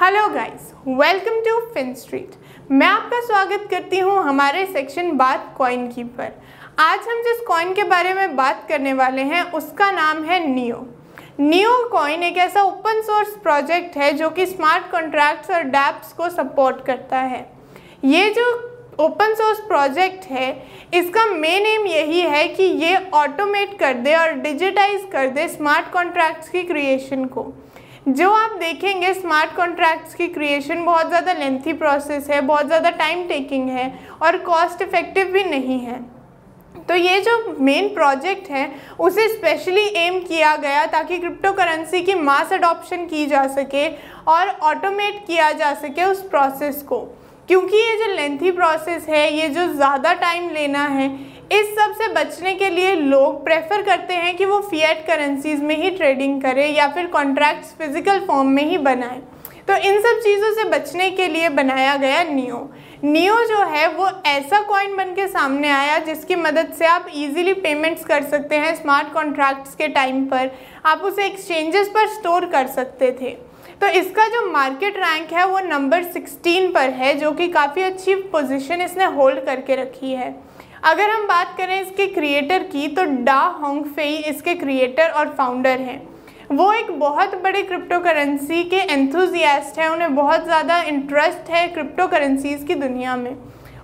Welcome to Fin Street मैं आपका स्वागत करती हूँ हमारे सेक्शन बात कॉइन की पर। आज हम जिस कॉइन के बारे में बात करने वाले हैं, उसका नाम है नियो नियो कॉइन एक ऐसा ओपन सोर्स प्रोजेक्ट है जो कि स्मार्ट कॉन्ट्रैक्ट्स और डैप्स को सपोर्ट करता है। ये जो ओपन सोर्स प्रोजेक्ट है, इसका मेन एम यही है कि ये ऑटोमेट कर दे और डिजिटाइज कर दे स्मार्ट कॉन्ट्रैक्ट्स की क्रिएशन को। जो आप देखेंगे स्मार्ट कॉन्ट्रैक्ट्स की क्रिएशन बहुत ज़्यादा लेंथी प्रोसेस है, बहुत ज़्यादा टाइम टेकिंग है और कॉस्ट इफ़ेक्टिव भी नहीं है। तो ये जो मेन प्रोजेक्ट है, उसे स्पेशली एम किया गया ताकि क्रिप्टो करेंसी की मास अडॉप्शन की जा सके और ऑटोमेट किया जा सके उस प्रोसेस को। क्योंकि ये जो लेंथी प्रोसेस है, ये जो ज़्यादा टाइम लेना है इस सबसे बचने के लिए लोग प्रेफर करते हैं कि वो फिएट करेंसीज में ही ट्रेडिंग करें या फिर कॉन्ट्रैक्ट्स फ़िज़िकल फॉर्म में ही बनाएँ। तो इन सब चीज़ों से बचने के लिए बनाया गया नियो नियो जो है, वो ऐसा कॉइन बन के सामने आया जिसकी मदद से आप इजीली पेमेंट्स कर सकते हैं स्मार्ट कॉन्ट्रैक्ट्स के टाइम पर। आप उसे एक्सचेंजेस पर स्टोर कर सकते थे। तो इसका जो मार्केट रैंक है वो नंबर 16 पर है, जो कि काफ़ी अच्छी पोजीशन इसने होल्ड करके रखी है। अगर हम बात करें इसके क्रिएटर की तो डा होंग फेई इसके क्रिएटर और फाउंडर हैं। वो एक बहुत बड़े क्रिप्टो करेंसी के एंथुजियास्ट हैं, उन्हें बहुत ज़्यादा इंटरेस्ट है क्रिप्टो करेंसीज़ की दुनिया में।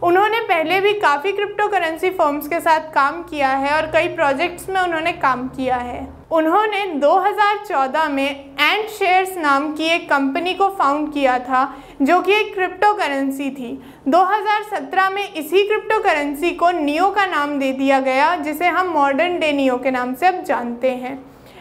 उन्होंने पहले भी काफ़ी क्रिप्टो करेंसी फर्म्स के साथ काम किया है और कई प्रोजेक्ट्स में उन्होंने काम किया है। उन्होंने 2014 में एंड शेयर्स नाम की एक कंपनी को फाउंड किया था, जो कि एक क्रिप्टो करेंसी थी 2017 में इसी क्रिप्टो करेंसी को नियो का नाम दे दिया गया, जिसे हम मॉडर्न डे नियो के नाम से अब जानते हैं।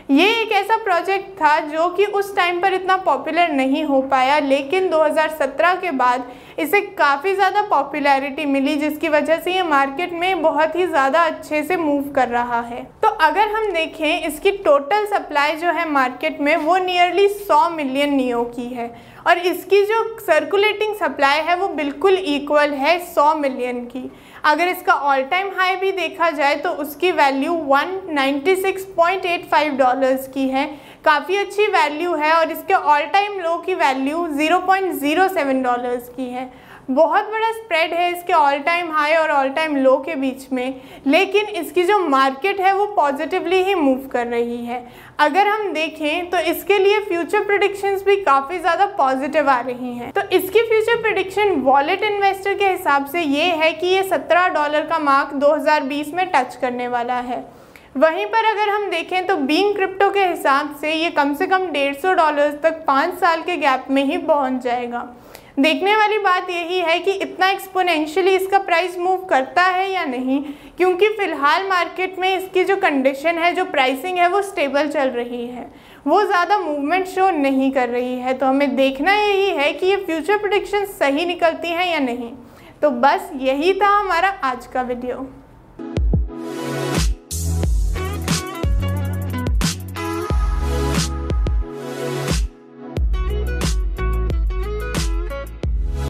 ये एक ऐसा प्रोजेक्ट था जो कि उस टाइम पर इतना पॉपुलर नहीं हो पाया, लेकिन 2017 के बाद इसे काफ़ी ज़्यादा पॉपुलैरिटी मिली, जिसकी वजह से ये मार्केट में बहुत ही ज़्यादा अच्छे से मूव कर रहा है। तो अगर हम देखें, इसकी टोटल सप्लाई जो है मार्केट में वो नियरली 100 मिलियन नियो की है। और इसकी जो सर्कुलेटिंग सप्लाई है वो बिल्कुल इक्वल है 100 मिलियन की। अगर इसका ऑल टाइम हाई भी देखा जाए तो उसकी वैल्यू 196.85 डॉलर्स की है। काफ़ी अच्छी वैल्यू है और इसके ऑल टाइम लो की वैल्यू 0.07 डॉलर्स की है। बहुत बड़ा स्प्रेड है इसके ऑल टाइम हाई और ऑल टाइम लो के बीच में। लेकिन इसकी जो मार्केट है वो पॉजिटिवली ही मूव कर रही है। अगर हम देखें तो इसके लिए फ्यूचर प्रोडिक्शंस भी काफ़ी ज़्यादा पॉजिटिव आ रही हैं। तो इसकी फ्यूचर प्रोडिक्शन वॉलेट इन्वेस्टर के हिसाब से ये है कि ये 17 डॉलर का मार्क 2020 में टच करने वाला है। वहीं पर अगर हम देखें तो बीइंग क्रिप्टो के हिसाब से ये कम से कम डेढ़ सौ डॉलर्स तक पाँच साल के गैप में ही पहुँच जाएगा। देखने वाली बात यही है कि इतना एक्सपोनेंशियली इसका प्राइस मूव करता है या नहीं? क्योंकि फ़िलहाल मार्केट में इसकी जो कंडीशन है, जो प्राइसिंग है, वो स्टेबल चल रही है। वो ज़्यादा मूवमेंट शो नहीं कर रही है। तो हमें देखना यही है कि ये फ्यूचर प्रोडिक्शन सही निकलती हैं या नहीं। तो बस यही था हमारा आज का वीडियो